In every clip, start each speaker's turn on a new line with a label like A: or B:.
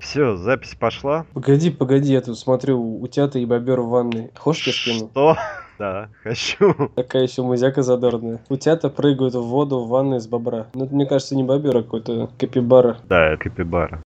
A: Все, запись пошла.
B: Погоди, погоди, я тут смотрю, утята и бобер в ванной. Хочешь я скину?
A: Что? Да, хочу.
B: Такая еще музяка задорная. Утята прыгают в воду в ванной из бобра. Ну, это, мне кажется, не бобер, а какой-то капибара.
A: Да, капибара.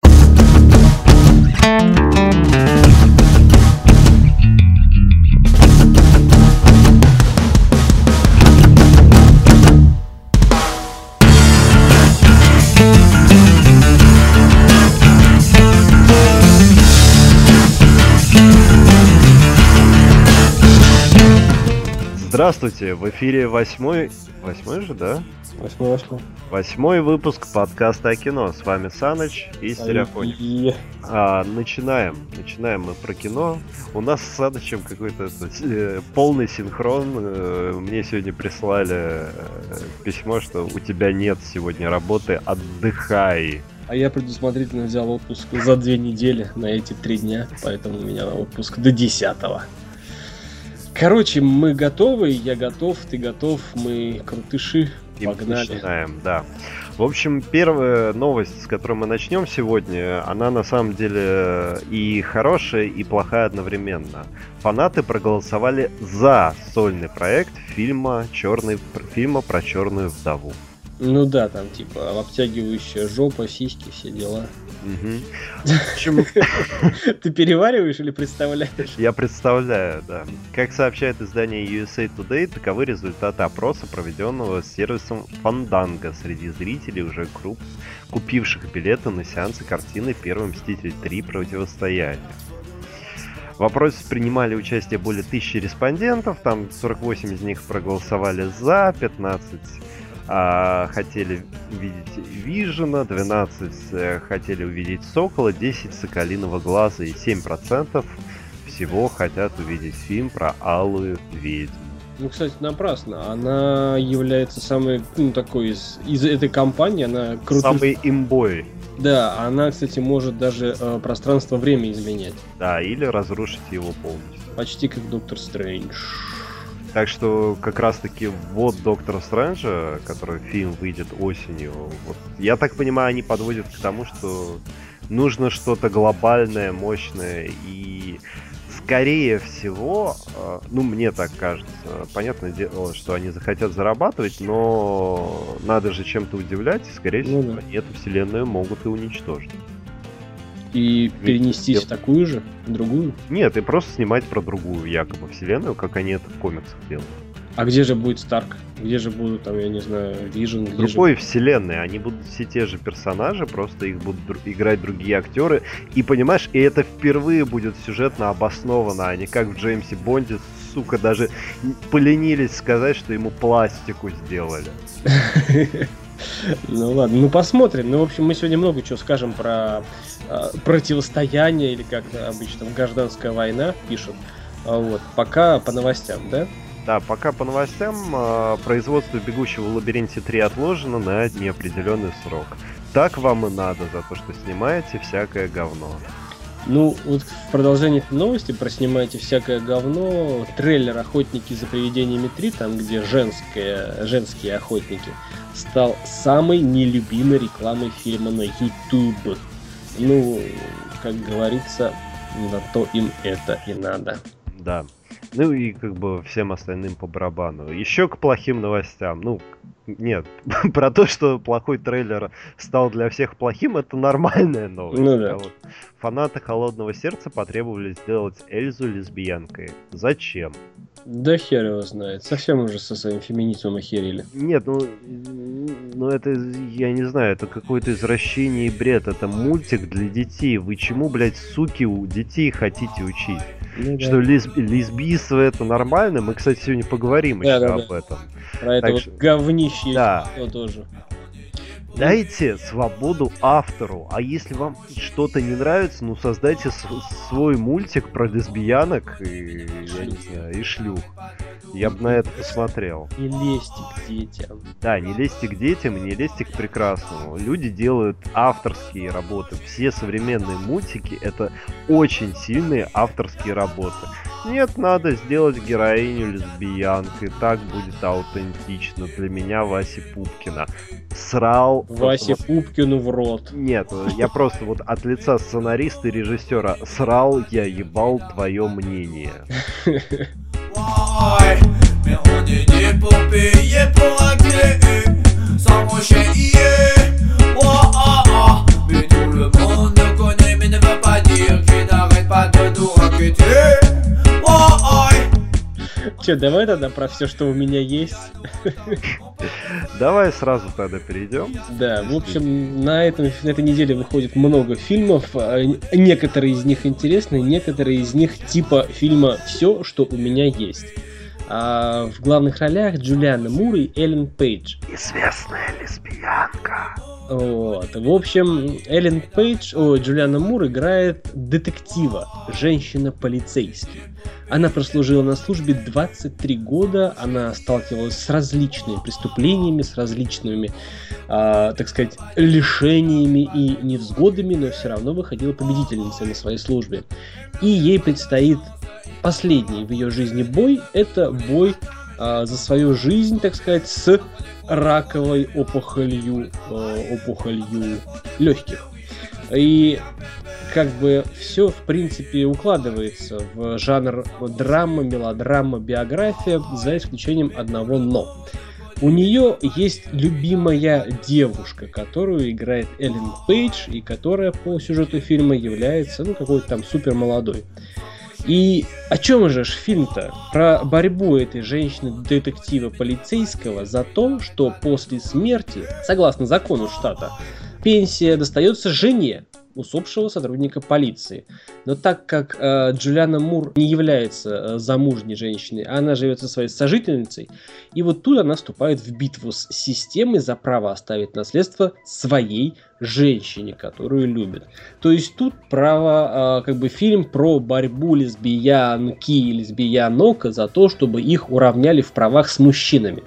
A: Здравствуйте, в эфире восьмой... Восьмой же, да?
B: Восьмой, восьмой.
A: Восьмой выпуск подкаста о кино. С вами Саныч и Стереофоник.
B: И-
A: А, начинаем. Начинаем мы про кино. У нас с Санычем какой-то э, полный синхрон. Э, Мне сегодня прислали э, письмо, что у тебя нет сегодня работы, отдыхай.
B: А я предусмотрительно взял отпуск за две недели на эти три дня, поэтому у меня отпуск до десятого. Короче, мы готовы, я готов, ты готов, мы крутыши,
A: И
B: погнали.
A: начинаем, да. В общем, первая новость, с которой мы начнем сегодня, она на самом деле и хорошая, и плохая одновременно. Фанаты проголосовали за сольный проект фильма Черный фильма про черную вдову.
B: Ну да, там типа обтягивающая жопа, сиськи, все дела.
A: Общем,
B: Ты перевариваешь или представляешь?
A: я представляю, да. Как сообщает издание USA Today, таковы результаты опроса, проведенного сервисом Fandango среди зрителей уже круп, купивших билеты на сеансы картины «Первый Мститель 3. Противостояние». В опросе принимали участие более тысячи респондентов, там 48 из них проголосовали за, 15 а, хотели увидеть Вижена, 12 э, хотели увидеть Сокола, 10 Соколиного Глаза и 7% всего хотят увидеть фильм про Алую Ведьму.
B: Ну, кстати, напрасно. Она является самой, ну, такой из, из этой компании, она крутая.
A: Самый имбой,
B: Да, она, кстати, может даже э, пространство-время изменять.
A: да, или разрушить его полностью.
B: Почти как Доктор Стрэндж.
A: Так что как раз таки вот Доктора Стрэнджа, который фильм выйдет осенью, вот, я так понимаю, они подводят к тому, что нужно что-то глобальное, мощное и скорее всего, э, ну мне так кажется, понятное дело, что они захотят зарабатывать, но надо же чем-то удивлять, и скорее
B: Ну
A: всего
B: да.
A: они эту вселенную могут и уничтожить.
B: И перенестись
A: я-
B: в такую же, в другую.
A: Нет, и просто снимать про другую якобы вселенную, как они это в комиксах делают.
B: А где же будет Старк? Где же будут, там, я не знаю, Вижн?
A: В
B: Где же...
A: другой вселенной они будут все те же персонажи, просто их будут дру- играть другие актеры. И понимаешь, и это впервые будет сюжетно обосновано, а не как в Джеймсе Бонде, сука, даже поленились сказать, что ему пластику сделали.
B: Ну ладно, ну посмотрим. Ну, в общем, мы сегодня много чего скажем про э, противостояние, или как обычно, гражданская война пишут. А Вот, пока по новостям, да?
A: Да, пока по новостям, а, производство «Бегущего в лабиринте 3» отложено на неопределенный срок. Так вам и надо за то, что снимаете всякое говно.
B: Ну, вот в продолжении новости про снимайте всякое говно. Трейлер «Охотники за привидениями 3», там, где женские, женские охотники, стал самой нелюбимой рекламой фильма на YouTube. Ну, как говорится, на то им это и надо.
A: Да. Ну и как бы всем остальным по барабану. Еще к плохим новостям. Ну, нет, про то, что плохой трейлер стал для всех плохим, это нормальная новость.
B: Ну да.
A: А вот фанаты Холодного Сердца потребовали сделать Эльзу лесбиянкой. Зачем?
B: Да хер его знает. Совсем уже со своим феминизмом охерели.
A: Нет, ну, ну это, я не знаю, это какое-то извращение и бред. Это мультик для детей. Вы чему, блядь, суки, у детей хотите учить?
B: Ну да.
A: Что лесби- лесбийство это нормально? Мы, кстати, сегодня поговорим
B: Да,
A: еще
B: да,
A: об
B: да.
A: этом.
B: Про это
A: так
B: вот
A: что-
B: говнище
A: Да.
B: то тоже.
A: Дайте свободу автору. А если вам что-то не нравится, ну создайте свой мультик про лесбиянок и, я не знаю, и шлюх. Я бы на это посмотрел.
B: Не лезьте к детям.
A: Да, не лезьте к детям не лезьте к прекрасному. Люди делают авторские работы. Все современные мультики это очень сильные авторские работы. Нет, надо сделать героиню лесбиянкой. Так будет аутентично. Для меня Васи Пупкина. Срал...
B: Васе вот... Пупкину в рот.
A: Нет, я просто вот от лица сценариста и режиссера срал, я ебал твое мнение. Mais on est des pour payer pour clé Sans hier oh, oh, oh. Mais tout le monde nous connaît mais ne veut pas dire Qu'il n'arrête pas de nous raqueter oh.
B: Че, давай тогда про все, что у меня есть.
A: Давай сразу тогда перейдем.
B: Да, в общем, на, этом, на этой неделе выходит много фильмов. А, некоторые из них интересны, некоторые из них типа фильма «Все, что у меня есть». А в главных ролях Джулиана Мур и Эллен Пейдж.
A: Известная лесбиянка.
B: Вот. В общем, Эллен Пейдж, о, Джулиана Мур играет детектива, женщина-полицейский. Она прослужила на службе 23 года, она сталкивалась с различными преступлениями, с различными, э, так сказать, лишениями и невзгодами, но все равно выходила победительницей на своей службе. И ей предстоит последний в ее жизни бой, это бой э, за свою жизнь, так сказать, с раковой опухолью, э, опухолью легких. И как бы все, в принципе, укладывается в жанр драма, мелодрама, биография, за исключением одного «но». У нее есть любимая девушка, которую играет Эллен Пейдж, и которая по сюжету фильма является, ну, какой-то там супер молодой. И о чем же фильм-то? Про борьбу этой женщины-детектива полицейского за то, что после смерти, согласно закону штата, пенсия достается жене, усопшего сотрудника полиции. Но так как э, Джулиана Мур не является э, замужней женщиной, а она живет со своей сожительницей, и вот тут она вступает в битву с системой за право оставить наследство своей женщине, которую любит. То есть тут право, э, как бы фильм про борьбу лесбиянки и лесбиянок за то, чтобы их уравняли в правах с мужчинами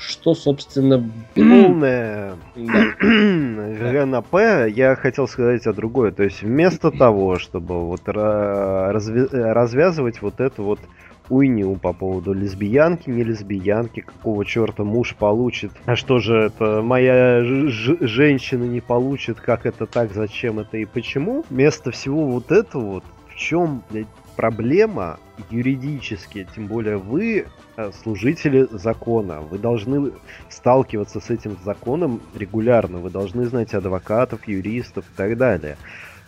B: что, собственно...
A: Полное ГНП, я хотел сказать о другой. То есть вместо того, чтобы вот развязывать вот эту вот уйню по поводу лесбиянки, не лесбиянки, какого черта муж получит, а что же это моя женщина не получит, как это так, зачем это и почему. Вместо всего вот этого вот, в чем, блядь, проблема юридически, тем более вы э, служители закона, вы должны сталкиваться с этим законом регулярно, вы должны знать адвокатов, юристов и так далее.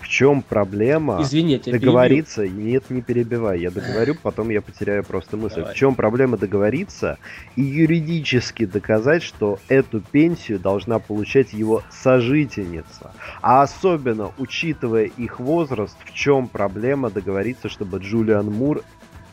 A: В чем проблема
B: Извините,
A: договориться? Перебью. Нет, не перебивай. Я договорю, потом я потеряю просто мысль. Давай. В чем проблема договориться и юридически доказать, что эту пенсию должна получать его сожительница? А особенно, учитывая их возраст, в чем проблема договориться, чтобы Джулиан Мур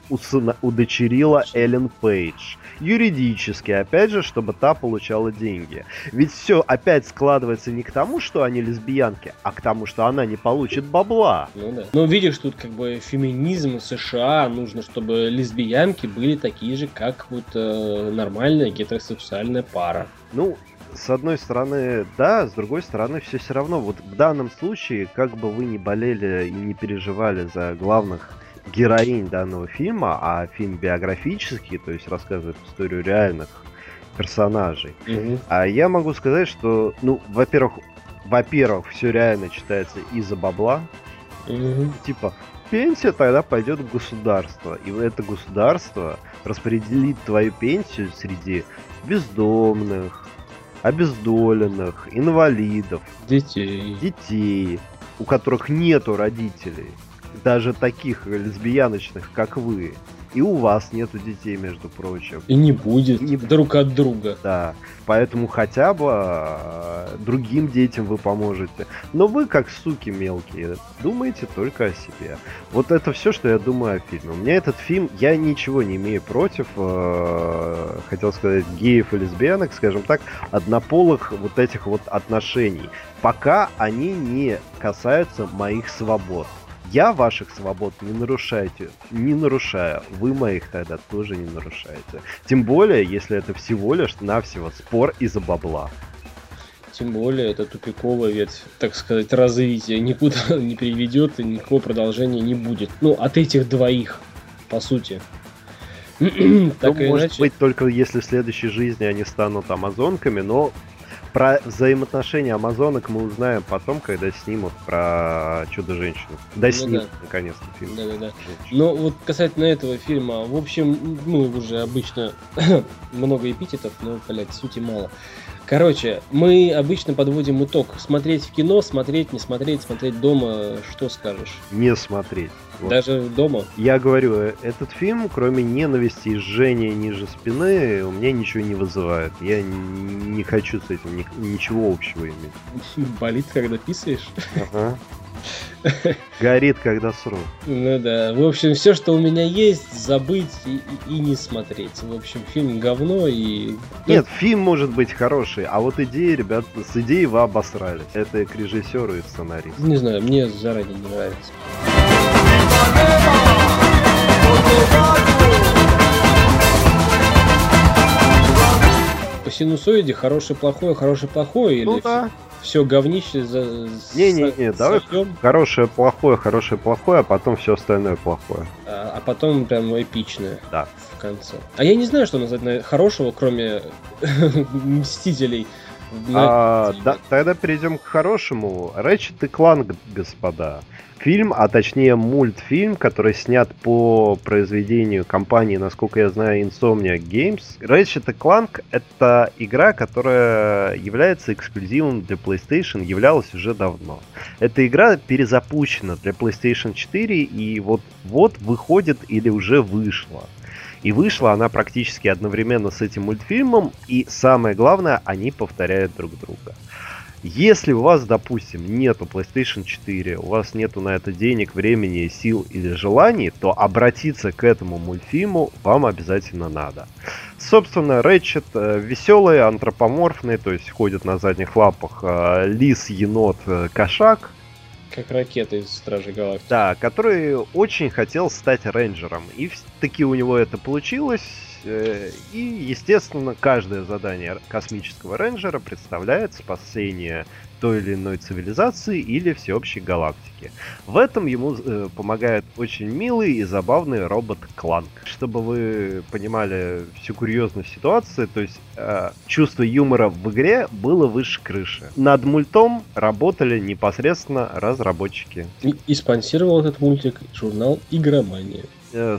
A: усына... удочерила Эллен Пейдж. Юридически, опять же, чтобы та получала деньги. Ведь все опять складывается не к тому, что они лесбиянки, а к тому, что она не получит бабла.
B: Ну да. Но видишь, тут как бы феминизм США, нужно, чтобы лесбиянки были такие же, как вот э, нормальная гетеросексуальная пара.
A: Ну, с одной стороны, да, с другой стороны, все все равно. Вот в данном случае, как бы вы не болели и не переживали за главных героинь данного фильма, а фильм биографический, то есть рассказывает историю реальных персонажей. Угу. А я могу сказать, что, ну, во-первых, во-первых, все реально читается из-за бабла. Угу. Типа, пенсия тогда пойдет в государство. И это государство распределит твою пенсию среди бездомных, обездоленных, инвалидов,
B: детей,
A: детей, у которых нету родителей даже таких лесбияночных, как вы. И у вас нету детей, между прочим.
B: И не будет. И не... Друг от друга.
A: Да. Поэтому хотя бы э, другим детям вы поможете. Но вы, как суки мелкие, думаете только о себе. Вот это все, что я думаю о фильме. У меня этот фильм, я ничего не имею против, э, хотел сказать, геев и лесбиянок, скажем так, однополых вот этих вот отношений. Пока они не касаются моих свобод. Я ваших свобод не нарушайте, не нарушаю. Вы моих тогда тоже не нарушаете. Тем более, если это всего лишь навсего спор из-за бабла.
B: Тем более, это тупиковая ветвь, так сказать, развития никуда не приведет и никакого продолжения не будет. Ну, от этих двоих. по сути.
A: Ну, может быть, только если в следующей жизни они станут амазонками, но про взаимоотношения амазонок мы узнаем потом, когда снимут про Чудо-женщину. Да, ну, снимут, да. наконец-то, фильм.
B: Да, да, да. Ну, вот касательно этого фильма, в общем, ну, уже обычно много эпитетов, но, блядь, сути мало. Короче, мы обычно подводим итог. Смотреть в кино, смотреть, не смотреть, смотреть дома. Что скажешь?
A: Не смотреть.
B: Вот. Даже дома?
A: Я говорю, э, этот фильм, кроме ненависти и жжения ниже спины, у меня ничего не вызывает. Я не хочу с этим ничего общего иметь.
B: Болит, когда писаешь? Ага.
A: Горит, когда сру.
B: Ну да. В общем, все, что у меня есть, забыть и, и, и не смотреть. В общем, фильм говно и...
A: Нет, фильм может быть хороший, а вот идеи, ребят, с идеей вы обосрались. Это к режиссеру и сценаристу.
B: Не знаю, мне заранее не нравится. По синусоиде хороший плохой, хороший плохой или ну, да все говнище за...
A: Не-не-не, давай хорошее, плохое, хорошее, плохое, а потом все остальное плохое.
B: А, а потом прям эпичное.
A: Да.
B: В конце. А я не знаю, что назвать хорошего, кроме Мстителей.
A: А, да, тогда перейдем к хорошему. Ratchet и Clank, господа фильм, а точнее мультфильм, который снят по произведению компании, насколько я знаю, Insomniac Games. Ratchet Clank — это игра, которая является эксклюзивом для PlayStation, являлась уже давно. Эта игра перезапущена для PlayStation 4 и вот, вот выходит или уже вышла. И вышла она практически одновременно с этим мультфильмом, и самое главное, они повторяют друг друга. Если у вас, допустим, нету PlayStation 4, у вас нету на это денег, времени, сил или желаний, то обратиться к этому мультфильму вам обязательно надо. Собственно, Рэчет э, веселый, антропоморфный, то есть ходит на задних лапах э, лис, енот, э, кошак.
B: Как ракета из Стражей Галактики.
A: Да, который очень хотел стать рейнджером. И таки у него это получилось Э, и, естественно, каждое задание космического рейнджера представляет спасение той или иной цивилизации или всеобщей галактики. В этом ему э, помогает очень милый и забавный робот Кланк. Чтобы вы понимали всю курьезность ситуации, то есть э, чувство юмора в игре было выше крыши. Над мультом работали непосредственно разработчики.
B: И, и спонсировал этот мультик журнал Игромания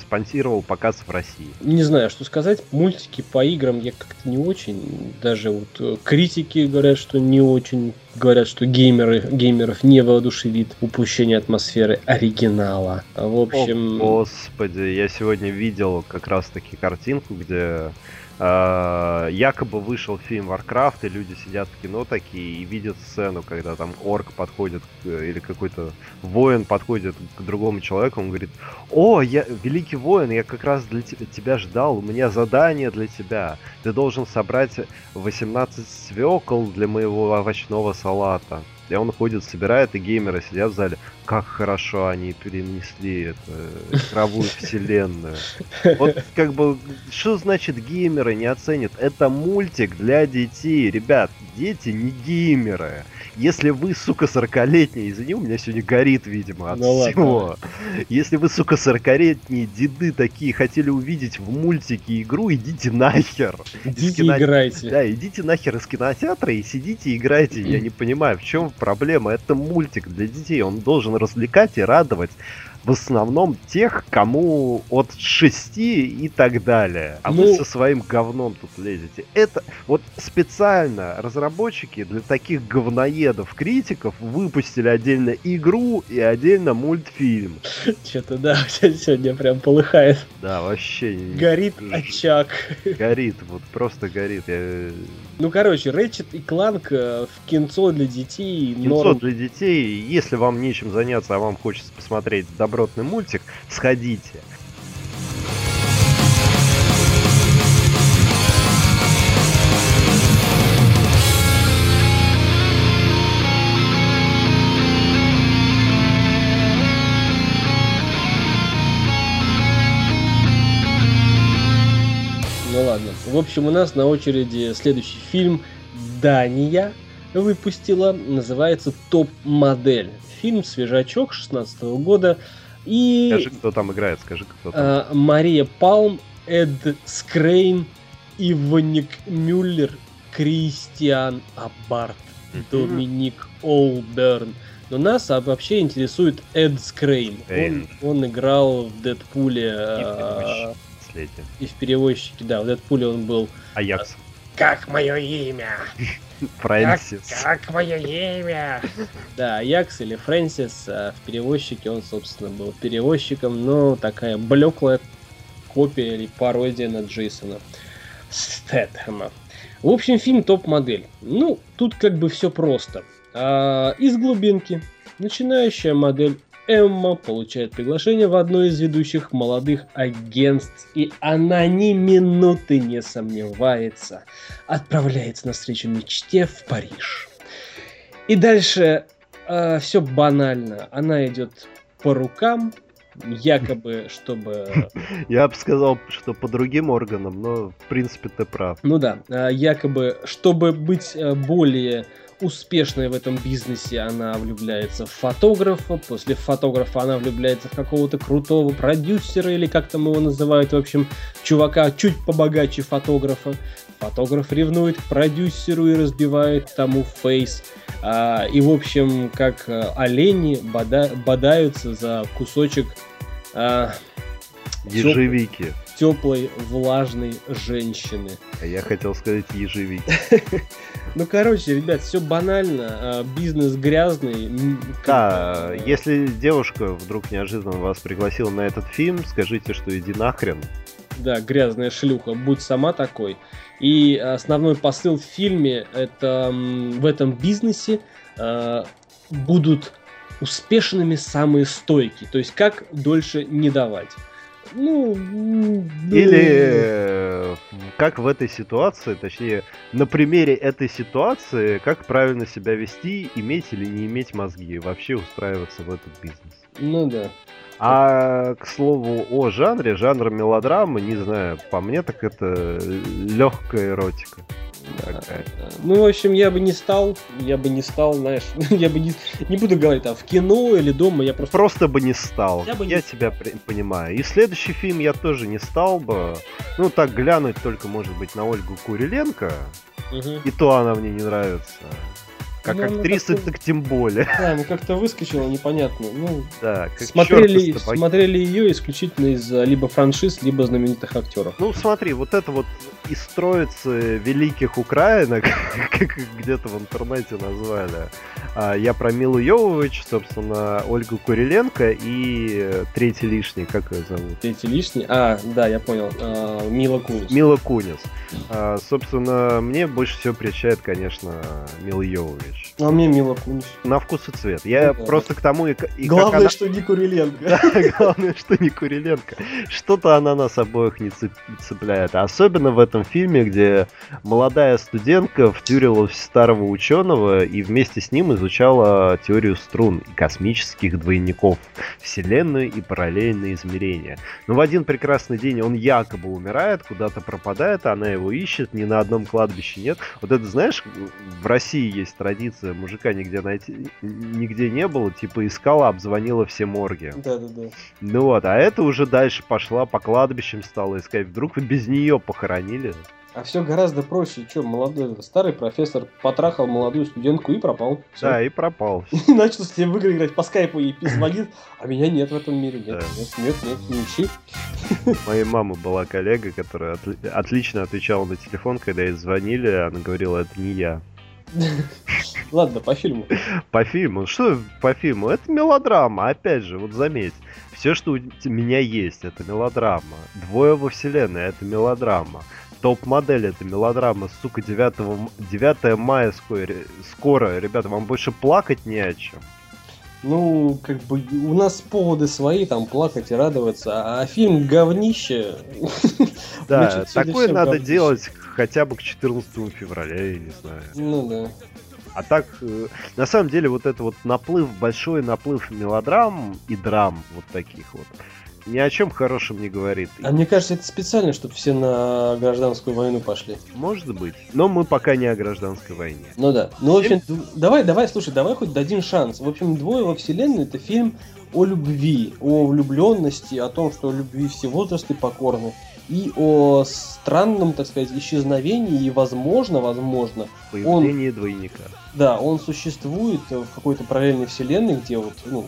A: спонсировал показ в России.
B: Не знаю, что сказать. Мультики по играм я как-то не очень. Даже вот э, критики говорят, что не очень. Говорят, что геймеры, геймеров не воодушевит упущение атмосферы оригинала. В общем...
A: О, господи, я сегодня видел как раз-таки картинку, где якобы вышел фильм Warcraft, и люди сидят в кино такие и видят сцену, когда там орк подходит, или какой-то воин подходит к другому человеку, он говорит, о, я великий воин, я как раз для тебя ждал, у меня задание для тебя. Ты должен собрать 18 свекол для моего овощного салата. И он ходит, собирает, и геймеры сидят в зале. Как хорошо они перенесли это игровую вселенную. Вот как бы, что значит геймеры не оценят? Это мультик для детей. Ребят, дети не геймеры. Если вы, сука, 40-летние, извини, у меня сегодня горит, видимо, от ну, всего. Ладно. Если вы, сука, 40-летние деды такие хотели увидеть в мультике игру, идите нахер.
B: Идите кино... играйте.
A: Да, идите нахер из кинотеатра и сидите играйте. Я не понимаю, в чем проблема. Это мультик для детей, он должен развлекать и радовать в основном тех, кому от 6 и так далее. А ну... вы со своим говном тут лезете. Это вот специально разработчики для таких говноедов, критиков выпустили отдельно игру и отдельно мультфильм.
B: Что-то да, сегодня прям полыхает.
A: Да, вообще.
B: Горит очаг.
A: Горит, вот просто горит. Я...
B: Ну, короче, Рэчет и Кланк э, в кинцо для детей.
A: Кинцо норм... для детей. Если вам нечем заняться, а вам хочется посмотреть добротный мультик, сходите.
B: Общем, у нас на очереди следующий фильм Дания выпустила. Называется «Топ-модель». Фильм свежачок 16 года И
A: Скажи, кто там играет, скажи, кто там.
B: э, Мария Палм, Эд Скрейн, Ивонник Мюллер, Кристиан Аббарт,
A: Мгм.
B: Доминик Олберн. Но нас а, вообще интересует Эд Скрейн. Он, он играл в Дэдпуле э,
A: Последний.
B: и в перевозчике, да, в Дэдпуле он был
A: Аякс.
B: Как мое имя?
A: Фрэнсис.
B: Как мое имя? Да, Аякс или Фрэнсис, а в перевозчике он, собственно, был перевозчиком, но такая блеклая копия или пародия на Джейсона Стэтхэма. В общем, фильм топ-модель. Ну, тут как бы все просто. А, из глубинки начинающая модель Эмма получает приглашение в одно из ведущих молодых агентств, и она ни минуты не сомневается, отправляется на встречу мечте в Париж. И дальше все банально. Она идет по рукам, якобы, чтобы...
A: Я бы сказал, что по другим органам, но в принципе ты прав.
B: Ну да, а, якобы, чтобы быть э, более успешной в этом бизнесе, она влюбляется в фотографа, после фотографа она влюбляется в какого-то крутого продюсера, или как там его называют, в общем, чувака чуть побогаче фотографа. Фотограф ревнует к продюсеру и разбивает тому фейс. А, и, в общем, как а, олени бода- бодаются за кусочек а,
A: Ежевики.
B: теплой, влажной женщины.
A: А я хотел сказать ежевики.
B: Ну, короче, ребят, все банально, а, бизнес грязный.
A: Да, если девушка вдруг неожиданно вас пригласила на этот фильм, скажите, что иди нахрен.
B: Да, грязная шлюха, будь сама такой. И основной посыл в фильме это в этом бизнесе а, будут успешными самые стойкие. То есть как дольше не давать. Ну, ну,
A: Или э, как в этой ситуации, точнее, на примере этой ситуации, как правильно себя вести, иметь или не иметь мозги, вообще устраиваться в этот бизнес.
B: Ну да.
A: А к слову о жанре, жанр мелодрамы, не знаю, по мне так это легкая эротика.
B: Да. Ну, в общем, я бы не стал, я бы не стал, знаешь, я бы не, не буду говорить там в кино или дома, я просто...
A: Просто бы не стал.
B: Я
A: Я,
B: бы не
A: тебя понимаю. И следующий фильм я тоже не стал бы. Ну, так глянуть только, может быть, на Ольгу Куриленко.
B: Мгм.
A: И то она мне не нравится. Как
B: Ну, как-то-
A: так тем более.
B: Да, ну как-то выскочила непонятно. Ну,
A: Да, как
B: смотрели, смотрели ее исключительно из а, либо франшиз, либо знаменитых актеров.
A: Ну, смотри, вот это вот из троицы великих украинок, как где-то в интернете назвали. А, Я про Милу Йовович, собственно, Ольгу Куриленко и э, третий лишний, как ее зовут?
B: Эти лишние. А, да, я понял. А, Мила Кунис.
A: Мила Кунис. А, собственно, мне больше всего причает, конечно, Мила Йовович.
B: А мне Мила Кунис.
A: На вкус и цвет. Я
B: Ну да.
A: просто к тому и, и
B: Главное,
A: она-
B: что не Куриленко.
A: Да, главное, что не Куриленко. Что-то она нас обоих не цеп- цепляет. Особенно в этом фильме, где молодая студентка втюрилась в старого ученого и вместе с ним изучала теорию струн и космических двойников, вселенную и параллельные измерения. Но в один прекрасный день он якобы умирает, куда-то пропадает, она его ищет, ни на одном кладбище нет. Вот это, знаешь, в России есть традиция, мужика нигде найти, нигде не было, типа искала, обзвонила все морги.
B: Да, да, да.
A: Ну вот, а это уже дальше пошла, по кладбищам стала искать. Вдруг без нее похоронили.
B: А все гораздо проще. Че, молодой, старый профессор потрахал молодую студентку и пропал. Всё.
A: Да, и пропал.
B: И начал с ней в игры играть по скайпу и звонит, а меня нет в этом мире. Нет,
A: Да.
B: нет, нет, нет, не ищи.
A: Моей мамы была коллега, которая отли- отлично отвечала на телефон, когда ей звонили, она говорила, это не я.
B: Ладно, по фильму.
A: По фильму? Что по фильму? Это мелодрама, опять же, вот заметь. Все, что у меня есть, это мелодрама. Двое во вселенной, это мелодрама. Топ-модель, это мелодрама. Сука, 9, м- 9 мая скоро, скоро. Ребята, вам больше плакать не о чем.
B: Ну, как бы у нас поводы свои, там плакать и радоваться, а фильм говнище.
A: Да, такое надо
B: говнище.
A: делать хотя бы к 14 февраля, я не знаю.
B: Ну да.
A: А так, э, на самом деле, вот это вот наплыв, большой наплыв мелодрам и драм вот таких вот, ни о чем хорошем не говорит.
B: А мне кажется, это специально, чтобы все на гражданскую войну пошли.
A: Может быть. Но мы пока не о гражданской войне.
B: Ну да. Ну, в общем, давай, давай, слушай, давай хоть дадим шанс. В общем, «Двое во вселенной» — это фильм о любви, о влюбленности, о том, что любви все возрасты покорны, и о странном, так сказать, исчезновении, и возможно, возможно,
A: Появление он, двойника.
B: Да, он существует в какой-то параллельной вселенной, где вот, ну,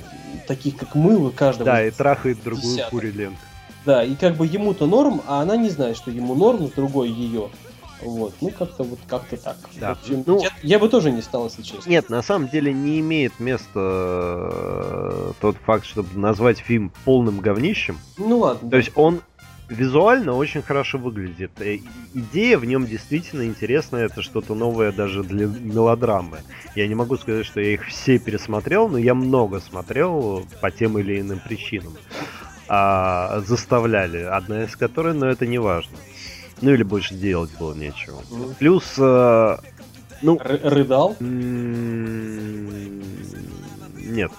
B: таких как мы, вы каждого...
A: Да, и трахает другую Курилен.
B: Да, и как бы ему-то норм, а она не знает, что ему норм, с другой ее. Вот, ну как-то вот как-то так.
A: Да.
B: общем, ну, я, я бы тоже не стал, если честно.
A: Нет, на самом деле не имеет места э, тот факт, чтобы назвать фильм полным говнищем.
B: Ну ладно.
A: То да. есть он визуально очень хорошо выглядит. Э, идея в нем действительно интересная, это что-то новое даже для мелодрамы. Я не могу сказать, что я их все пересмотрел, но я много смотрел по тем или иным причинам. А, заставляли, одна из которых, но это не важно. Ну или больше делать было нечего. Mm. Плюс, э, ну...
B: Р- рыдал?
A: Нет.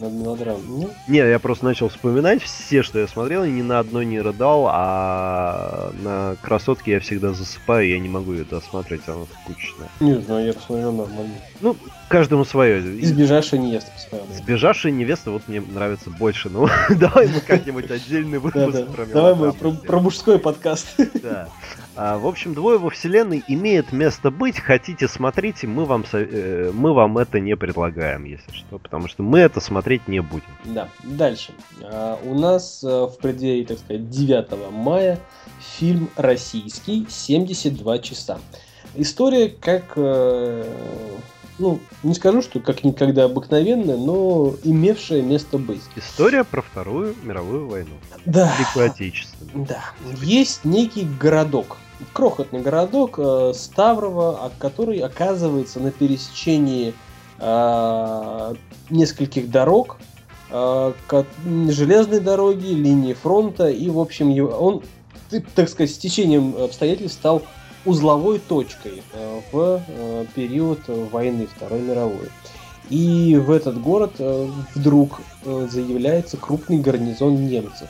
B: Над мелодрамой? Ну?
A: Нет, я просто начал вспоминать все, что я смотрел, и ни на одной не рыдал, а на красотке я всегда засыпаю, я не могу ее досматривать, она скучная.
B: Не знаю, я посмотрел нормально.
A: Ну, каждому свое.
B: Избежавшая невеста посмотрел.
A: Сбежавшая невеста вот мне нравится больше. Ну, давай мы как-нибудь отдельный выпуск
B: про Давай мы про мужской подкаст.
A: Да. А, в общем, двое во вселенной имеет место быть. Хотите, смотрите, мы вам, э, мы вам это не предлагаем, если что, потому что мы это смотреть не будем.
B: Да, дальше. А, у нас э, в преддверии, так сказать, 9 мая фильм российский «72 часа». История как, э, ну, не скажу, что как никогда обыкновенная, но имевшая место быть.
A: История про Вторую мировую войну.
B: Да.
A: Великую Отечественную.
B: Да. Есть некий городок, крохотный городок э, Ставрово, который оказывается на пересечении э, нескольких дорог, э, железной дороги, линии фронта, и, в общем, он, так сказать, с течением обстоятельств стал узловой точкой э, в э, период войны Второй мировой. И в этот город э, вдруг заявляется крупный гарнизон немцев.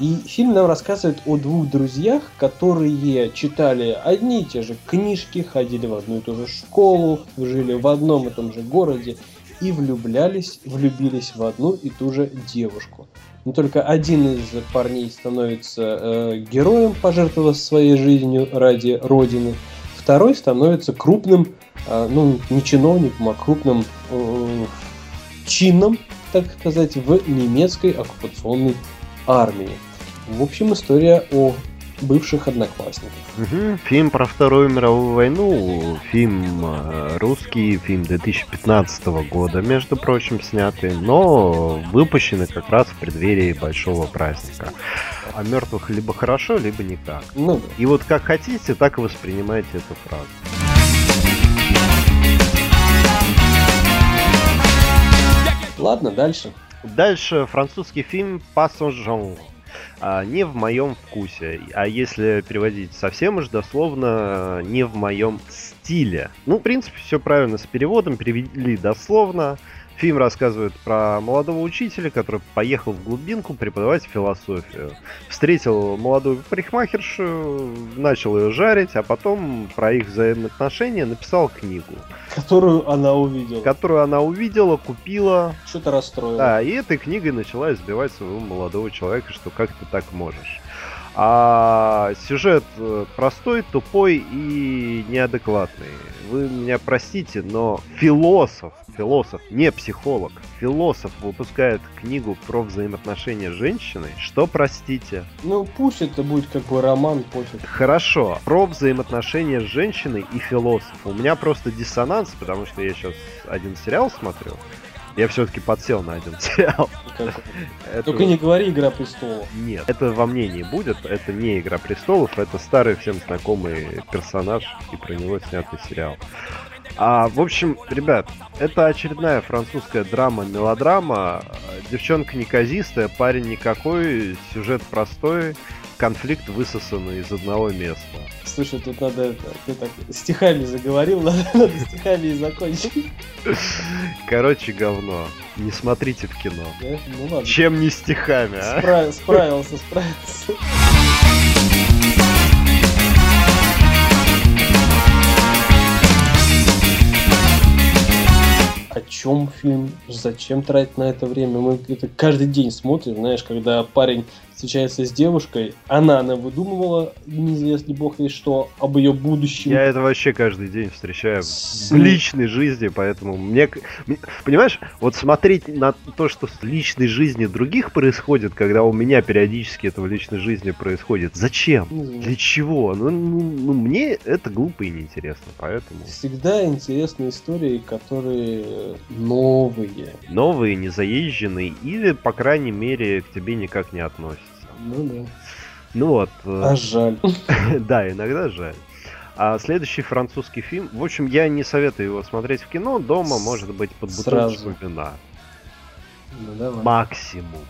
B: И фильм нам рассказывает о двух друзьях, которые читали одни и те же книжки, ходили в одну и ту же школу, жили в одном и том же городе и влюблялись, влюбились в одну и ту же девушку. Но только один из парней становится э, героем, пожертвовав своей жизнью ради родины, второй становится крупным, э, ну не чиновником, а крупным э, чином, так сказать, в немецкой оккупационной армии. В общем, история о бывших одноклассников.
A: Угу. Фильм про Вторую мировую войну, фильм э, русский, фильм 2015 года, между прочим, снятый, но выпущенный как раз в преддверии большого праздника. О мертвых либо хорошо, либо никак.
B: Ну,
A: И вот как хотите, так и воспринимайте эту фразу.
B: Ладно, дальше.
A: Дальше французский фильм «Пассажон». А, не в моем вкусе. А если переводить совсем уж дословно, не в моем стиле. Ну, в принципе, все правильно с переводом, перевели дословно. Фильм рассказывает про молодого учителя, который поехал в глубинку преподавать философию. Встретил молодую парикмахершу, начал ее жарить, а потом про их взаимоотношения написал книгу.
B: Которую она увидела.
A: Которую она увидела, купила.
B: Что-то расстроила.
A: Да, и этой книгой начала избивать своего молодого человека, что как ты так можешь. А сюжет э, простой, тупой и неадекватный. Вы меня простите, но философ, философ, не психолог, философ выпускает книгу про взаимоотношения с женщиной, что простите?
B: Ну, пусть это будет как бы роман, пофиг.
A: Хорошо, про взаимоотношения с женщиной и философ. У меня просто диссонанс, потому что я сейчас один сериал смотрю, я все-таки подсел на один сериал.
B: Это... Только не говори Игра престолов.
A: Нет, это во мне не будет. Это не Игра престолов, это старый всем знакомый персонаж и про него снятый сериал. А, в общем, ребят, это очередная французская драма-мелодрама. Девчонка неказистая, парень никакой, сюжет простой, конфликт высосанный из одного места.
B: Слушай, тут надо ты так стихами заговорил, надо, надо стихами и закончить.
A: Короче, говно. Не смотрите в кино.
B: Да? Ну ладно.
A: Чем не стихами, а?
B: Спра- справился, справился. О чем фильм? Зачем тратить на это время? Мы это каждый день смотрим, знаешь, когда парень встречается с девушкой, она она выдумывала, неизвестно бог весь что, об ее будущем.
A: Я это вообще каждый день встречаю
B: С-
A: в личной жизни, поэтому мне... Понимаешь, вот смотреть на то, что с личной жизни других происходит, когда у меня периодически это в личной жизни происходит, зачем? Для чего? Ну, ну, ну, мне это глупо и неинтересно, поэтому...
B: Всегда интересные истории, которые новые.
A: Новые, незаезженные или, по крайней мере, к тебе никак не относятся.
B: Ну да.
A: Ну вот, э,
B: А жаль.
A: да, иногда жаль. А следующий французский фильм, в общем, я не советую его смотреть в кино, дома, может быть, под бутылочку вина.
B: Ну давай.
A: Максимум.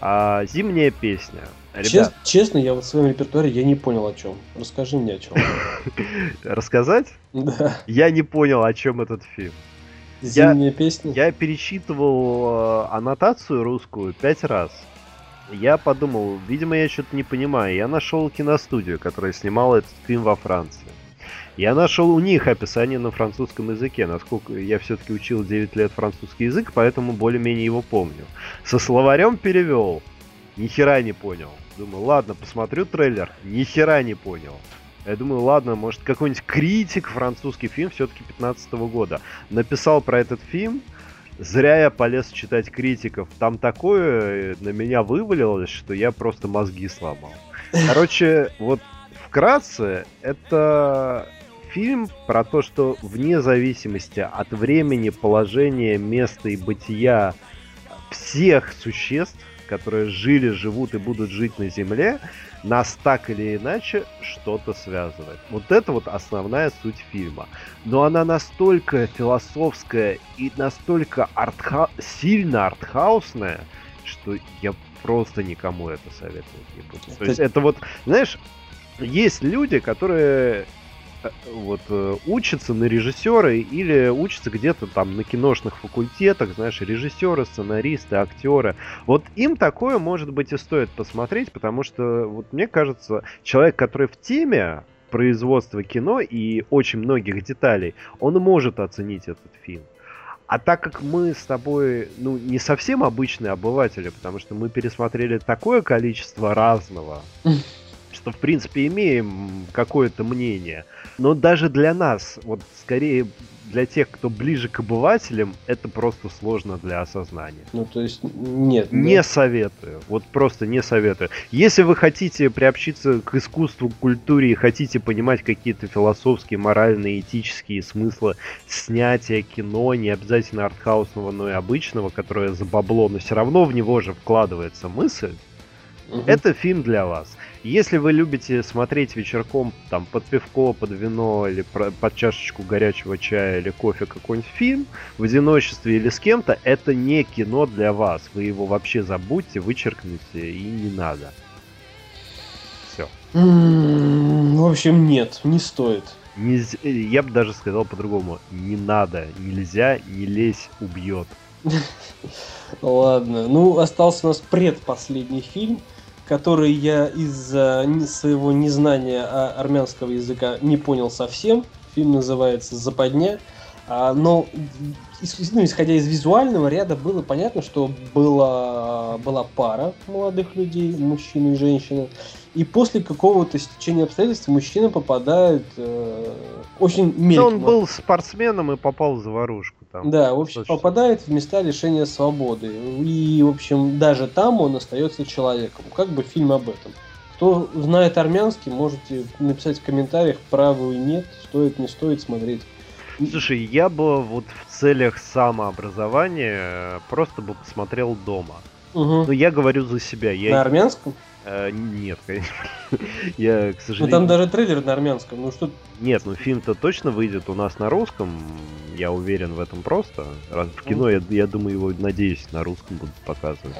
A: А, зимняя песня. Ребят,
B: честно, я вот в своем репертуаре я не понял о чем. Расскажи мне о чем.
A: рассказать?
B: Да.
A: Я не понял, о чем этот фильм. Я-
B: Зимняя песня.
A: Я перечитывал э, аннотацию русскую пять раз. Я подумал, видимо, я что-то не понимаю. Я нашел киностудию, которая снимала этот фильм во Франции. Я нашел у них описание на французском языке, насколько я все-таки учил 9 лет французский язык, поэтому более-менее его помню. Со словарем перевел, ни хера не понял. Думаю, ладно, посмотрю трейлер, ни хера не понял. Я думаю, ладно, может какой-нибудь критик французский фильм все-таки 15 года написал про этот фильм, Зря я полез читать критиков. Там такое э, на меня вывалилось, что я просто мозги сломал. Короче, вот вкратце, это фильм про то, что вне зависимости от времени, положения, места и бытия всех существ, которые жили, живут и будут жить на Земле, нас так или иначе что-то связывает. Вот это вот основная суть фильма. Но она настолько философская и настолько артха... сильно артхаусная, что я просто никому это советовать не буду. То есть это вот, знаешь, есть люди, которые вот э, учатся на режиссера или учатся где-то там на киношных факультетах, знаешь, режиссеры, сценаристы, актеры. Вот им такое, может быть, и стоит посмотреть, потому что, вот мне кажется, человек, который в теме производства кино и очень многих деталей, он может оценить этот фильм. А так как мы с тобой, ну, не совсем обычные обыватели, потому что мы пересмотрели такое количество разного, что, в принципе, имеем какое-то мнение. Но даже для нас, вот скорее для тех, кто ближе к обывателям, это просто сложно для осознания.
B: Ну, то есть, нет.
A: Не
B: нет.
A: советую. Вот просто не советую. Если вы хотите приобщиться к искусству, к культуре и хотите понимать какие-то философские, моральные, этические смыслы снятия кино, не обязательно артхаусного, но и обычного, которое за бабло, но все равно в него же вкладывается мысль,
B: Мгм.
A: это фильм для вас. Если вы любите смотреть вечерком там под пивко, под вино или про- под чашечку горячего чая или кофе какой-нибудь фильм в одиночестве или с кем-то, это не кино для вас. Вы его вообще забудьте, вычеркните и не надо. Все.
B: М, В общем, нет, не стоит.
A: Я бы даже сказал по-другому. Не надо, нельзя, не лезь, убьет.
B: Ладно. Ну, остался у нас предпоследний фильм, который я из-за не- своего незнания а- армянского языка не понял совсем. Фильм называется «Западня». А, но, ну, исходя из визуального ряда, было понятно, что была, была пара молодых людей, мужчина и женщина. И после какого-то стечения обстоятельств мужчина попадает э, очень мельком.
A: он был спортсменом и попал в заварушку там.
B: Да, в общем,
A: Достаточно.
B: попадает в места лишения свободы. И, в общем, даже там он остается человеком. Как бы фильм об этом. Кто знает армянский, можете написать в комментариях, правы и нет, стоит, не стоит смотреть.
A: Слушай, я бы вот в целях самообразования э, просто бы посмотрел дома.
B: Мгм.
A: Ну, я говорю за себя.
B: На
A: Я...
B: армянском?
A: Э, нет, конечно. Я, к
B: Ну
A: сожалению...
B: там даже трейлер на армянском. Ну что,
A: Нет, ну фильм-то точно выйдет у нас на русском. Я уверен в этом просто. Раз в кино, я, я думаю, его, надеюсь, на русском будут показывать.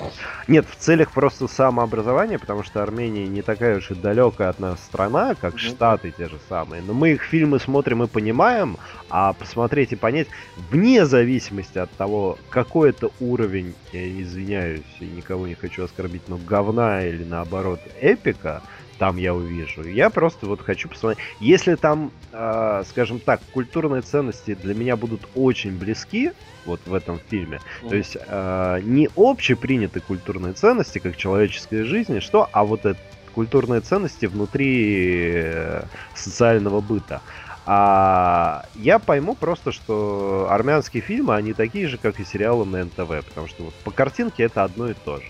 A: Нет, в целях просто самообразования, потому что Армения не такая уж и далекая от нас страна, как
B: Мгм.
A: Штаты те же самые. Но мы их фильмы смотрим и понимаем, а посмотреть и понять, вне зависимости от того, какой это уровень, я извиняюсь, и никого не хочу оскорбить, но говна или наоборот эпика, там я увижу. Я просто вот хочу посмотреть. Если там, э, скажем так, культурные ценности для меня будут очень близки, вот в этом фильме, то есть э, не общепринятые культурные ценности, как человеческая жизнь, и что, а вот это культурные ценности внутри э, социального быта. А я пойму просто, что армянские фильмы, они такие же, как и сериалы на НТВ, потому что вот по картинке это одно и то же.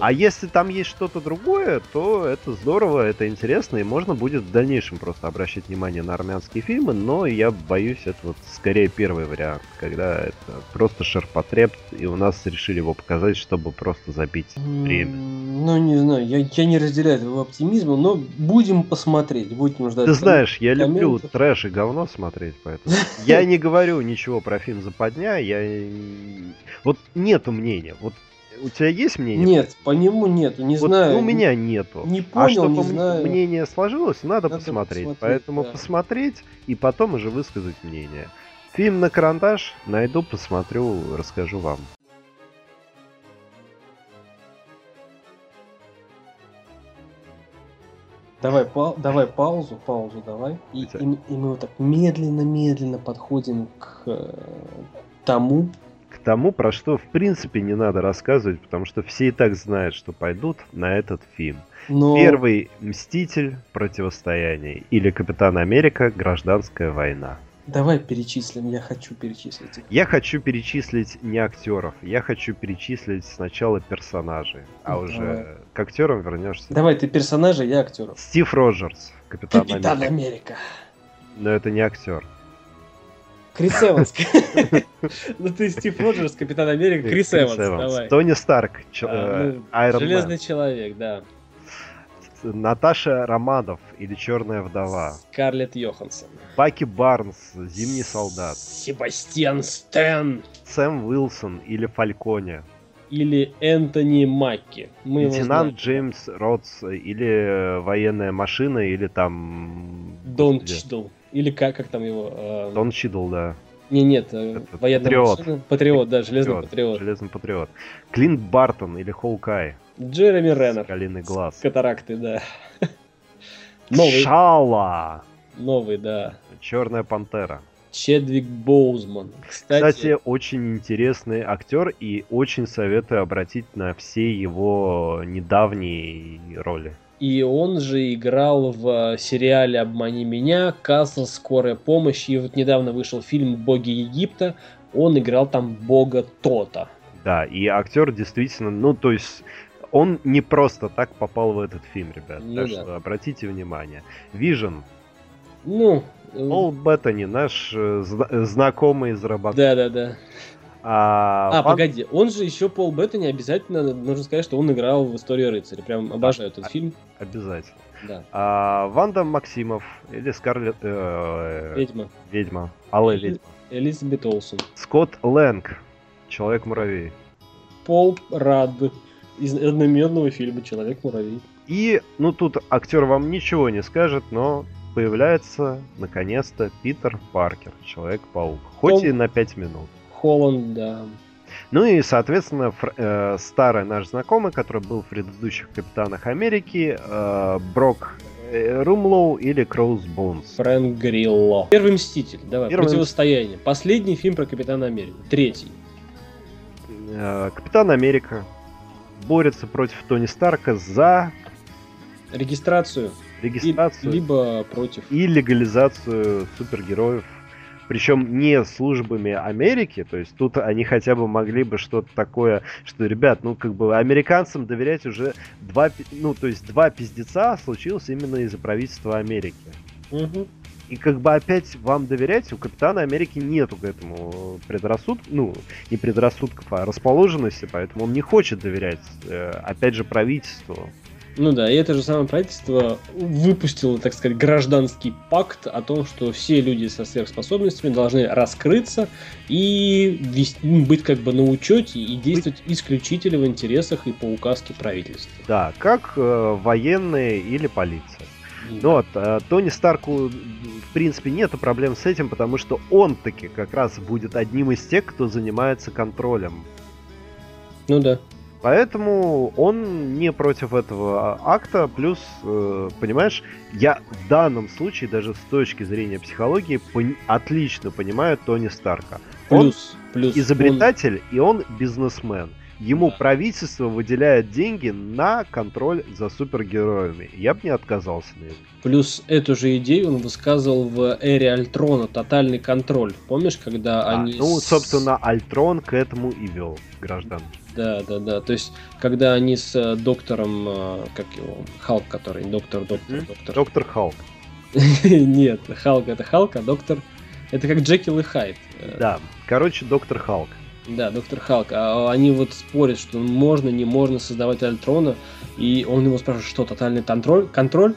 A: А если там есть что-то другое, то это здорово, это интересно, и можно будет в дальнейшем просто обращать внимание на армянские фильмы, но я боюсь, это вот скорее первый вариант, когда это просто ширпотреб, и у нас решили его показать, чтобы просто забить время.
B: Ну, не знаю, я, я не разделяю этого оптимизма, но будем посмотреть, будем ждать.
A: Ты знаешь, я люблю трэш и говно смотреть, поэтому я не говорю ничего про фильм «Западня», я... Вот нету мнения, вот у тебя есть мнение?
B: Нет, по нему нету, не
A: Вот
B: знаю.
A: у меня нету.
B: Не
A: а
B: понял,
A: чтобы
B: не знаю.
A: мнение сложилось, надо,
B: Надо
A: посмотреть.
B: посмотреть,
A: Поэтому
B: да.
A: посмотреть и потом уже высказать мнение. Фильм на карандаш найду, посмотрю, расскажу вам.
B: Давай, пау- давай паузу, паузу давай. И, и и мы вот так медленно-медленно подходим к э, тому,
A: тому, про что в принципе не надо рассказывать, потому что все и так знают, что пойдут на этот фильм.
B: но...
A: Первый Мститель Противостояние или Капитан Америка Гражданская война.
B: Давай перечислим, я хочу перечислить.
A: Я хочу перечислить не актеров, я хочу перечислить сначала персонажей, а
B: Давай.
A: уже к актерам вернешься.
B: Давай, ты персонажи, я актеров.
A: Стив Роджерс, Капитан,
B: Капитан
A: Америка.
B: Америка.
A: Но это не актер.
B: Крис Эванс. Ну ты Стив Роджерс, Капитан Америка, Крис Эванс, давай.
A: Тони Старк, Ч-
B: А,
A: э,
B: ну, Железный человек, да.
A: Наташа Романофф или Черная вдова.
B: Скарлетт Йоханссон.
A: Баки Барнс, Зимний солдат.
B: Себастьян Стэн.
A: Сэм Уилсон или Фалькон.
B: Или Энтони Макки. Мы
A: Лейтенант. Джеймс Роудс или э, военная машина, или там...
B: Дон Чидл. Или как, как там его? э,
A: Дон Чидл, да.
B: Не, нет, э,
A: Это
B: военная
A: Патриот.
B: машина. Патриот, да, железный патриот.
A: Железный патриот. Клинт Бартон или Хоукай.
B: Джереми Реннер.
A: Калиный глаз.
B: Катаракты, да. Новый,
A: Шала.
B: новый, да.
A: Черная пантера.
B: Чедвик Боузман. Кстати,
A: Кстати, очень интересный актер и очень советую обратить на все его недавние роли.
B: И он же играл в э, сериале «Обмани меня», «Касл», «Скорая помощь», и вот недавно вышел фильм «Боги Египта», он играл там бога Тота.
A: Да, и актер действительно, ну, то есть, он не просто так попал в этот фильм, ребят.
B: Ну
A: так
B: да.
A: что обратите внимание. Вижен.
B: Ну, э,
A: Пол Беттани, наш э, зна- знакомый из Робокопа. А,
B: А,
A: Ван-
B: погоди, он же еще Пол Беттани обязательно, нужно сказать, что он играл в «Историю рыцаря». Прям обожаю этот фильм.
A: Обязательно.
B: Да.
A: А, Ванда Максимов или Скарлетт... э,
B: Ведьма.
A: ведьма.
B: Или-
A: ведьма.
B: Элизабет Олсен.
A: Скотт Лэнг. Человек-муравей.
B: Пол Рад. Из одноименного фильма «Человек-муравей».
A: И, ну тут актер вам ничего не скажет, но появляется наконец-то Питер Паркер, Человек-паук. Хоть
B: Том-
A: и на 5 минут.
B: Холланд, да.
A: Ну и, соответственно, фр- э, старый наш знакомый, который был в предыдущих Капитанах Америки, э, Брок э, Румлоу или Кроуз Бонс.
B: Фрэнк Грилло. Первый Мститель, давай,
A: Первый
B: противостояние. Последний фильм про Капитана Америку. Третий.
A: Э, Капитан Америка борется против Тони Старка за
B: Регистрацию. И-
A: регистрацию
B: либо против.
A: и легализацию супергероев. Причем не службами Америки, то есть тут они хотя бы могли бы что-то такое, что, ребят, ну как бы американцам доверять уже два, ну то есть два пиздеца случилось именно из-за правительства Америки.
B: Мгм.
A: И как бы опять вам доверять, у Капитана Америки нету к этому предрассудков, ну, не предрассудков, а расположенности, поэтому он не хочет доверять, э, опять же, правительству.
B: Ну да, и это же самое правительство выпустило, так сказать, гражданский пакт о том, что все люди со сверхспособностями должны раскрыться и вести, ну, быть как бы на учете и действовать исключительно в интересах и по указке правительства.
A: Да, как э, военные или полиция. Ну вот, э, Тони Старку, в принципе, нету проблем с этим, потому что он таки как раз будет одним из тех, кто занимается контролем.
B: Ну да.
A: Поэтому он не против этого акта, плюс, э, понимаешь, я в данном случае, даже с точки зрения психологии, пон- отлично понимаю Тони Старка.
B: Плюс, он плюс
A: изобретатель он... и он бизнесмен. Ему правительство выделяет деньги на контроль за супергероями. Я бы не отказался на это.
B: Плюс эту же идею он высказывал в эре Альтрона «Тотальный контроль». Помнишь, когда
A: а,
B: они...
A: Ну, собственно, Альтрон к этому и вел гражданки.
B: Да, да, да. То есть, когда они с э, доктором, э, как его, Халк, который, доктор, доктор, mm-hmm. доктор.
A: Доктор Халк.
B: Нет, Халк это Халк, а доктор это как Джекил и Хайд.
A: Да, короче, доктор Халк.
B: Да, доктор Халк. А они вот спорят, что можно, не можно создавать Альтрона. И он его спрашивает, что тотальный контроль? контроль?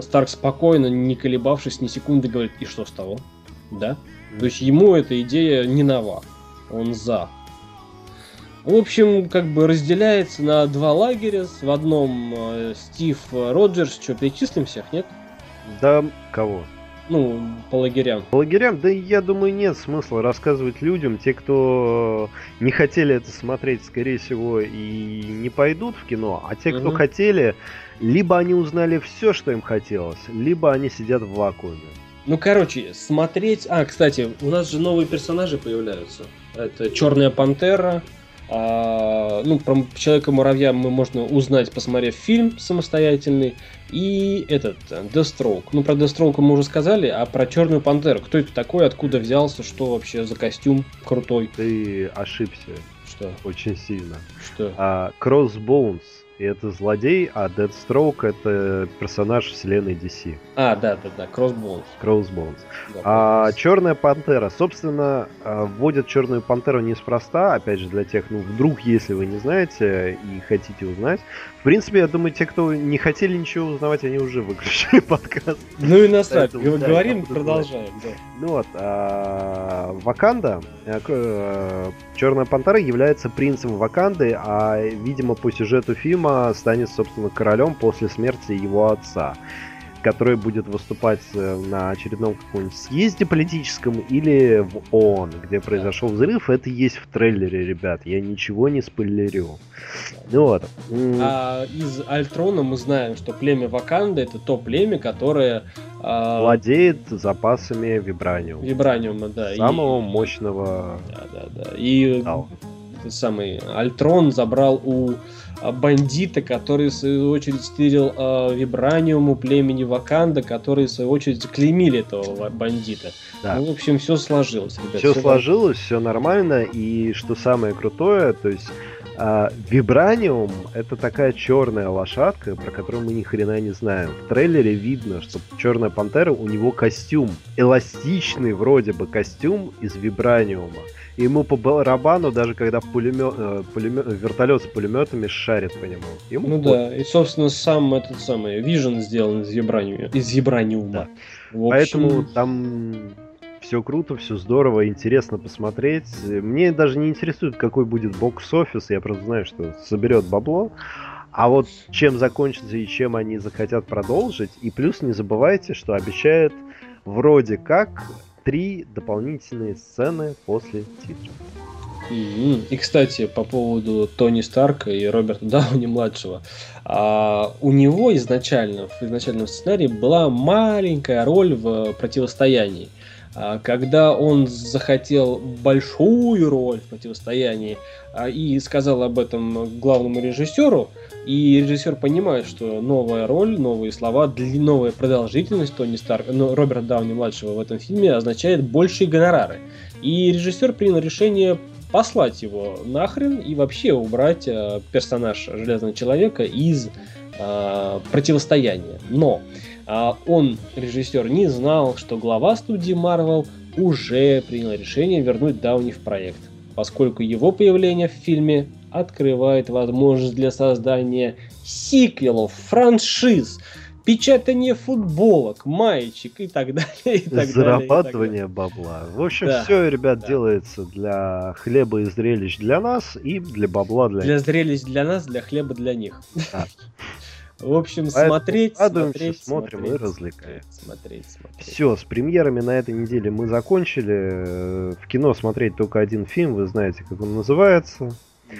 B: Старк спокойно, не колебавшись ни секунды, говорит, и что с того? Да? То есть ему эта идея не нова. Он за. В общем, как бы разделяется на два лагеря. В одном э, Стив Роджерс. Что, перечислим всех, нет?
A: Да, кого?
B: Ну, по лагерям.
A: По лагерям, да я думаю, нет смысла рассказывать людям. Те, кто не хотели это смотреть, скорее всего, и не пойдут в кино. А те, кто угу. хотели, либо они узнали все, что им хотелось, либо они сидят в вакууме.
B: Ну, короче, смотреть... А, кстати, у нас же новые персонажи появляются. Это Черная Пантера, а, ну, про Человека-муравья мы можно узнать, посмотрев фильм самостоятельный. И этот, Deathstroke. Ну, про Deathstroke мы уже сказали, а про Черную Пантеру. Кто это такой, откуда взялся, что вообще за костюм крутой?
A: Ты ошибся.
B: Что?
A: Очень сильно.
B: Что?
A: А, Crossbones и это злодей, а Deathstroke это персонаж вселенной DC.
B: А, да, да, да, Crossbones.
A: Crossbones. Да, а Черная Пантера, собственно, а, вводят Черную Пантеру неспроста, опять же, для тех, ну, вдруг, если вы не знаете и хотите узнать. В принципе, я думаю, те, кто не хотели ничего узнавать, они уже выключили подкаст.
B: Ну и насрать, говорим, продолжаем, да.
A: Ну вот, а, Ваканда, э, э, Черная Пантера является принцем Ваканды, а, видимо, по сюжету фильма станет, собственно, королем после смерти его отца который будет выступать э, на очередном каком-нибудь съезде политическом или в ООН, где произошел взрыв. Это есть в трейлере, ребят. Я ничего не спойлерю. Ну вот.
B: А из Альтрона мы знаем, что племя Ваканда это то племя, которое
A: а... владеет запасами вибраниума.
B: Вибраниума, да.
A: Самого и... мощного.
B: Да, да, да. И самый Альтрон забрал у а, бандита, который, в свою очередь, стырил э, вибраниум у племени Ваканда, которые, в свою очередь, клеймили этого бандита. Да. Ну, в общем, все сложилось,
A: ребят. Все, все сложилось, все нормально, и что самое крутое, то есть а, Вибраниум это такая черная лошадка, про которую мы ни хрена не знаем. В трейлере видно, что Черная Пантера у него костюм. Эластичный вроде бы костюм из вибраниума. И ему по барабану, даже когда пулемет, э, пулемет, вертолет с пулеметами шарит по нему. Ему
B: ну под... да, и собственно сам этот самый Vision сделан из вибраниума. Из вибраниума. Да.
A: общем... Поэтому там все круто, все здорово, интересно посмотреть. Мне даже не интересует, какой будет бокс-офис, я просто знаю, что соберет бабло. А вот чем закончится и чем они захотят продолжить. И плюс не забывайте, что обещают вроде как три дополнительные сцены после титров.
B: И, кстати, по поводу Тони Старка и Роберта Дауни младшего, а, у него изначально в изначальном сценарии была маленькая роль в противостоянии. А, когда он захотел большую роль в противостоянии а, и сказал об этом главному режиссеру, и режиссер понимает, что новая роль, новые слова, новая продолжительность Тони Старка, ну, Роберта Дауни младшего в этом фильме означает большие гонорары. И режиссер принял решение послать его нахрен и вообще убрать э, персонаж Железного Человека из э, противостояния. Но э, он, режиссер, не знал, что глава студии Marvel уже принял решение вернуть Дауни в проект, поскольку его появление в фильме открывает возможность для создания сиквелов, франшиз, печатание футболок, маечек и так далее. И так
A: Зарабатывание далее, и так далее. бабла. В общем, да, все, ребят, да. делается для хлеба и зрелищ для нас и для бабла для
B: Для зрелищ для нас, для хлеба для них. Да. В общем, Поэтому смотреть, смотреть,
A: смотрим смотреть, и развлекаем. Смотреть, смотреть. Все, с премьерами на этой неделе мы закончили. В кино смотреть только один фильм, вы знаете, как он называется.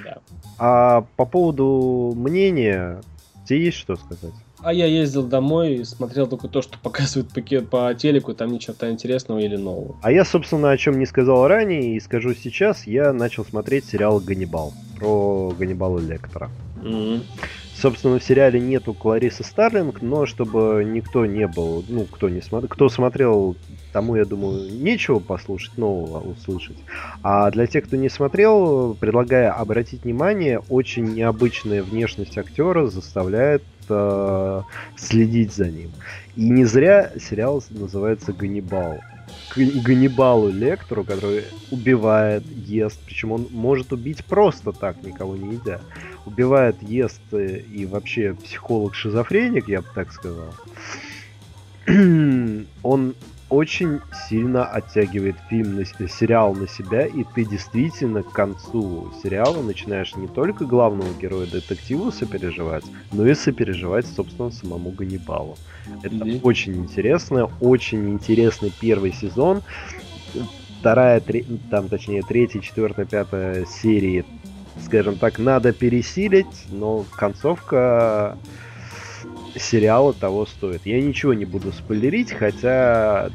A: Да. А по поводу мнения, тебе есть что сказать?
B: А я ездил домой и смотрел только то, что показывают пакет по телеку, там ни черта интересного или нового.
A: А я, собственно, о чем не сказал ранее и скажу сейчас, я начал смотреть сериал «Ганнибал» про Ганнибала Лектора. Mm-hmm. Собственно, в сериале нету Кларисы Старлинг, но чтобы никто не был, ну, кто не смотрел, кто смотрел, тому, я думаю, нечего послушать, нового услышать. А для тех, кто не смотрел, предлагаю обратить внимание, очень необычная внешность актера заставляет э, следить за ним. И не зря сериал называется «Ганнибал». К Ганнибалу Лектору, который убивает, ест, причем он может убить просто так, никого не едя. Убивает, ест э, и вообще психолог-шизофреник, я бы так сказал. он очень сильно оттягивает фильм, на, сериал на себя, и ты действительно к концу сериала начинаешь не только главного героя детективу сопереживать, но и сопереживать, собственно, самому Ганнибалу. Это mm-hmm. очень интересно, очень интересный первый сезон. Вторая, три, там, точнее, третья, четвертая, пятая серии, скажем так, надо пересилить, но концовка сериала того стоит. Я ничего не буду спойлерить, хотя...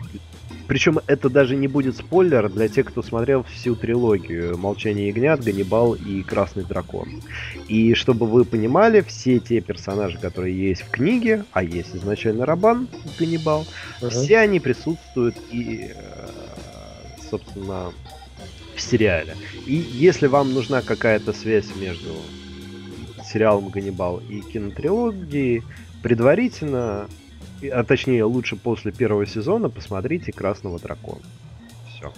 A: Причем это даже не будет спойлер для тех, кто смотрел всю трилогию «Молчание ягнят», «Ганнибал» и «Красный дракон». И чтобы вы понимали, все те персонажи, которые есть в книге, а есть изначально Рабан, Ганнибал, uh-huh. все они присутствуют и, э, собственно, сериале. И если вам нужна какая-то связь между сериалом Ганнибал и кинотрилогией, предварительно, а точнее лучше после первого сезона посмотрите Красного дракона. Все.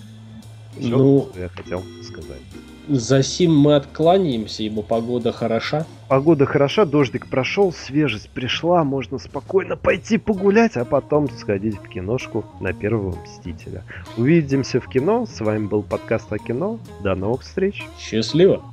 A: Все, ну, что я хотел сказать.
B: За сим мы откланяемся, ибо погода хороша.
A: Погода хороша, дождик прошел, свежесть пришла, можно спокойно пойти погулять, а потом сходить в киношку на первого Мстителя. Увидимся в кино. С вами был подкаст о кино. До новых встреч.
B: Счастливо.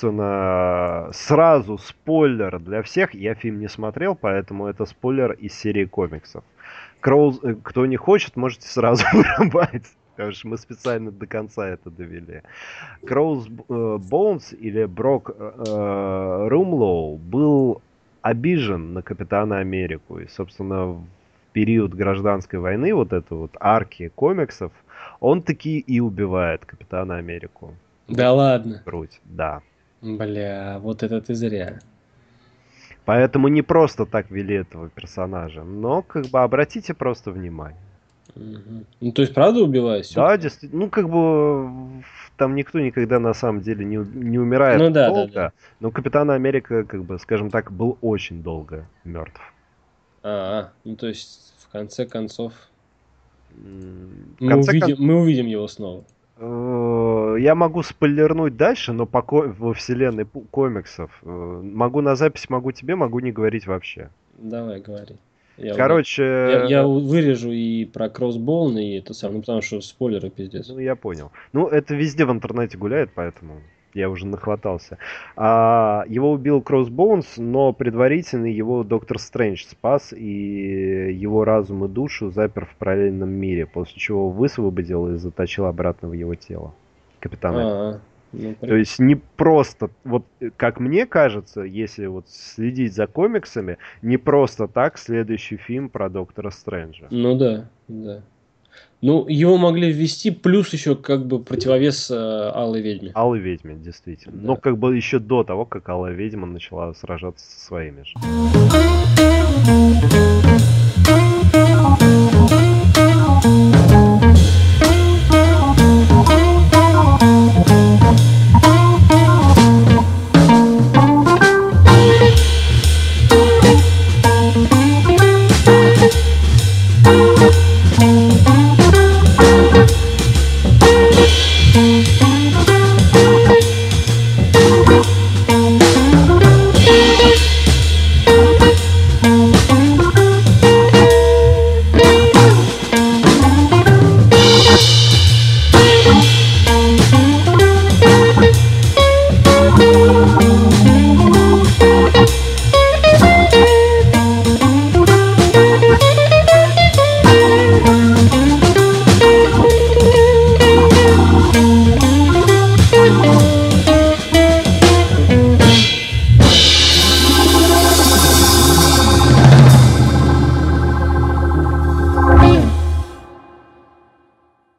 A: Собственно, сразу спойлер для всех. Я фильм не смотрел, поэтому это спойлер из серии комиксов. Кроуз, э, кто не хочет, можете сразу вырубать. Потому что мы специально до конца это довели. Кроуз Боунс или Брок э, Румлоу был обижен на Капитана Америку. И, собственно, в период гражданской войны, вот это вот арки комиксов, он таки и убивает Капитана Америку.
B: Да ладно.
A: Грудь, да.
B: Бля, вот это ты зря.
A: Поэтому не просто так вели этого персонажа, но как бы обратите просто внимание.
B: Угу. Ну, то есть, правда убивает?
A: Да, действительно. Ну, как бы там никто никогда на самом деле не, не умирает ну, да, долго. Да, да. Но Капитан Америка, как бы, скажем так, был очень долго мертв.
B: А, ну то есть, в конце концов. В мы, увидим, кон... мы увидим его снова.
A: Э, я могу спойлернуть дальше, но по во вселенной комиксов. Э, могу на запись, могу тебе, могу не говорить вообще.
B: Давай, говори. Я
A: Короче...
B: Я, я вырежу и про кроссболн, и это самое, ну, потому что спойлеры пиздец.
A: Ну, я понял. Ну, это везде в интернете гуляет, поэтому я уже нахватался. А, его убил Кроссбоунс, но предварительно его Доктор Стрэндж спас и его разум и душу запер в параллельном мире, после чего высвободил и заточил обратно в его тело. Капитана. А-а. Ну, То есть не просто, вот как мне кажется, если вот следить за комиксами, не просто так следующий фильм про Доктора Стрэнджа.
B: Ну да, да. Ну, его могли ввести, плюс еще как бы противовес э, Алой Ведьме.
A: Алой Ведьме, действительно. Да. Но как бы еще до того, как Алая Ведьма начала сражаться со своими же.